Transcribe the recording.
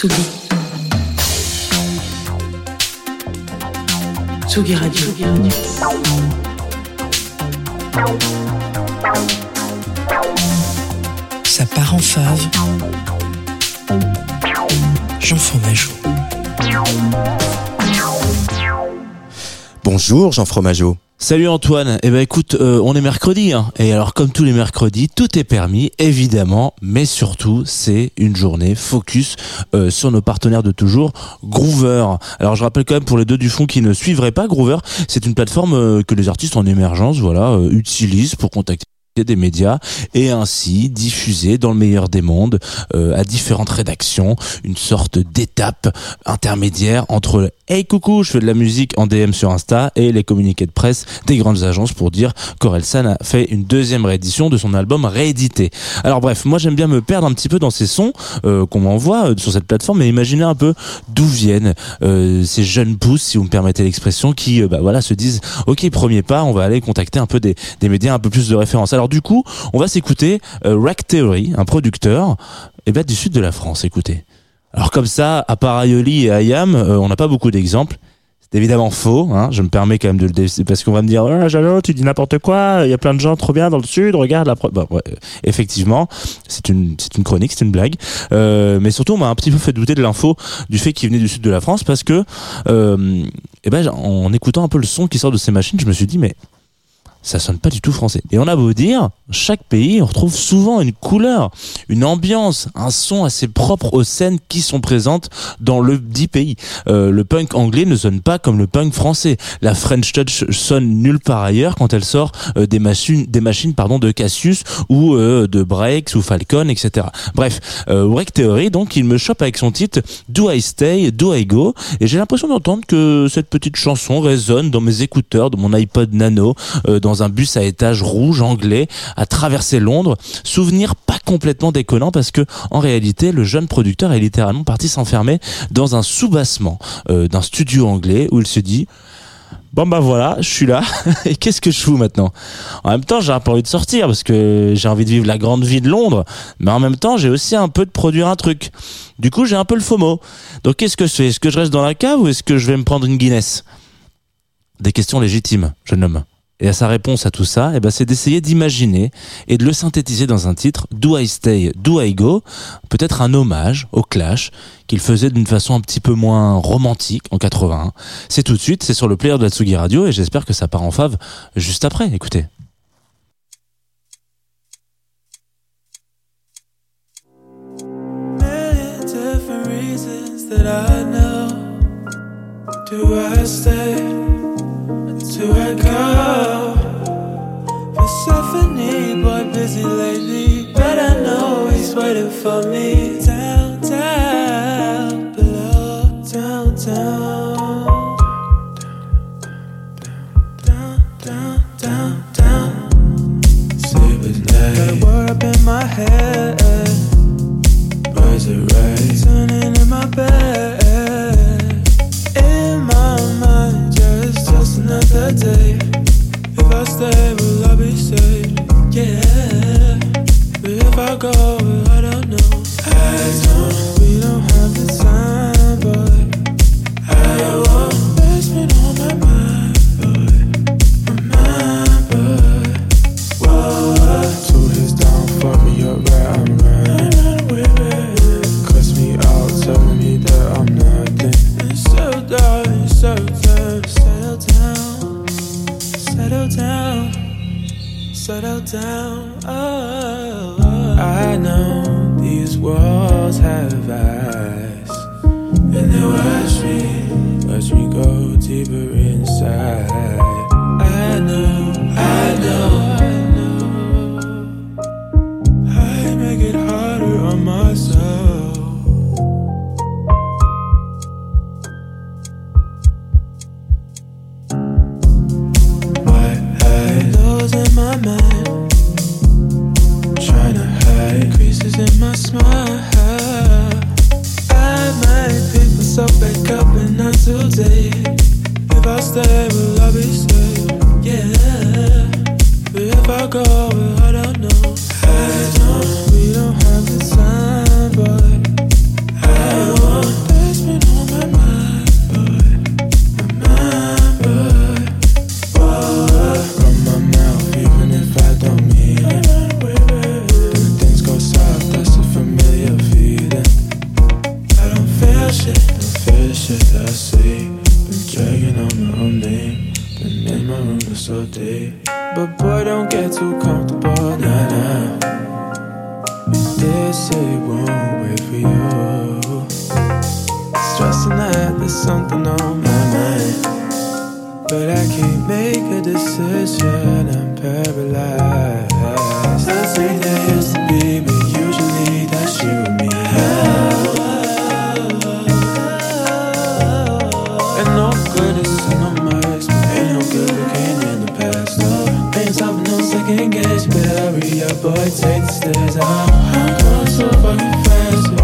Tsugi. Tsugi Radio. Ça part en fave. Jean Fromageau. Bonjour Jean Fromageau. Salut Antoine, eh ben écoute, euh, on est mercredi, hein. et alors comme tous les mercredis, tout est permis, évidemment, mais surtout c'est une journée focus euh, sur nos partenaires de toujours, Groover. Alors je rappelle quand même pour les deux du fond qui ne suivraient pas Groover, c'est une plateforme euh, que les artistes en émergence, voilà, utilisent pour contacter des médias et ainsi diffuser dans le meilleur des mondes à différentes rédactions une sorte d'étape intermédiaire entre Hey coucou, je fais de la musique en DM sur Insta et les communiqués de presse des grandes agences pour dire qu'Orelsan a fait une deuxième réédition de son album réédité. Alors bref, moi j'aime bien me perdre un petit peu dans ces sons euh, qu'on m'envoie euh, sur cette plateforme et imaginer un peu d'où viennent euh, ces jeunes pousses, si vous me permettez l'expression, qui bah voilà se disent ok premier pas, on va aller contacter un peu des, médias un peu plus de référence. Alors du coup, on va s'écouter Rack Theory, un producteur et eh ben, du sud de la France. Écoutez. Alors comme ça, à part Aioli et Ayam, euh, on n'a pas beaucoup d'exemples. C'est évidemment faux, hein, je me permets quand même de le parce qu'on va me dire oh, Jalo, tu dis n'importe quoi, il y a plein de gens trop bien dans le sud, regarde la bon, ouais, effectivement, c'est une c'est une chronique, c'est une blague. Euh, mais surtout on m'a un petit peu fait douter de l'info du fait qu'il venait du sud de la France parce que euh, eh ben en écoutant un peu le son qui sort de ces machines, je me suis dit mais ça sonne pas du tout français. Et on a beau dire, chaque pays, on retrouve souvent une couleur, une ambiance, un son assez propre aux scènes qui sont présentes dans le dit pays. Euh, le punk anglais ne sonne pas comme le punk français. La French Touch sonne nulle part ailleurs quand elle sort euh, des machines, pardon de Cassius ou euh, de Breaks ou Falcon, etc. Bref, euh, Wreck Theory, donc, il me chope avec son titre Do I Stay, Do I Go, et j'ai l'impression d'entendre que cette petite chanson résonne dans mes écouteurs, dans mon iPod Nano, dans dans un bus à étage rouge anglais à traverser Londres. Souvenir pas complètement déconnant parce que en réalité le jeune producteur est littéralement parti s'enfermer dans un soubassement euh, d'un studio anglais où il se dit Bon bah voilà, je suis là. Et qu'est-ce que je fous maintenant? En même temps, j'ai un peu envie de sortir parce que j'ai envie de vivre la grande vie de Londres, mais en même temps, j'ai aussi un peu de produire un truc. Du coup, j'ai un peu le FOMO. Donc qu'est-ce que je fais? Est-ce que je reste dans la cave ou est-ce que je vais me prendre une Guinness? Des questions légitimes, jeune homme. Et à sa réponse à tout ça, eh ben, c'est d'essayer d'imaginer et de le synthétiser dans un titre, Do I Stay, Do I Go, peut-être un hommage au Clash qu'il faisait d'une façon un petit peu moins romantique en 81. C'est tout de suite, c'est sur le player de la Tsugi Radio et j'espère que ça part en fave juste après. Écoutez. Persephone, boy, busy lately, but I know he's waiting for me down, down below, down, down. Down, down, down, down. Sleepless night. Got a word up in my head. Birds are right. Turning in my bed. In my mind, just, just another day. Down. ago, I don't know. I don't. We don't have the time, boy. I want. That's been on my mind, boy, my boy. but water from my mouth, even if I don't mean it. Then things go south. That's a familiar feeling. I don't feel shit. Don't feel shit. That's it. My so deep. But boy, don't get too comfortable, nah nah. This shit won't wait for you. Stressing that there's something on my mind. But I can't make a decision, I'm paralyzed. I say there second guess, better hurry up or take the stairs. I'm, I'm going so fucking fast.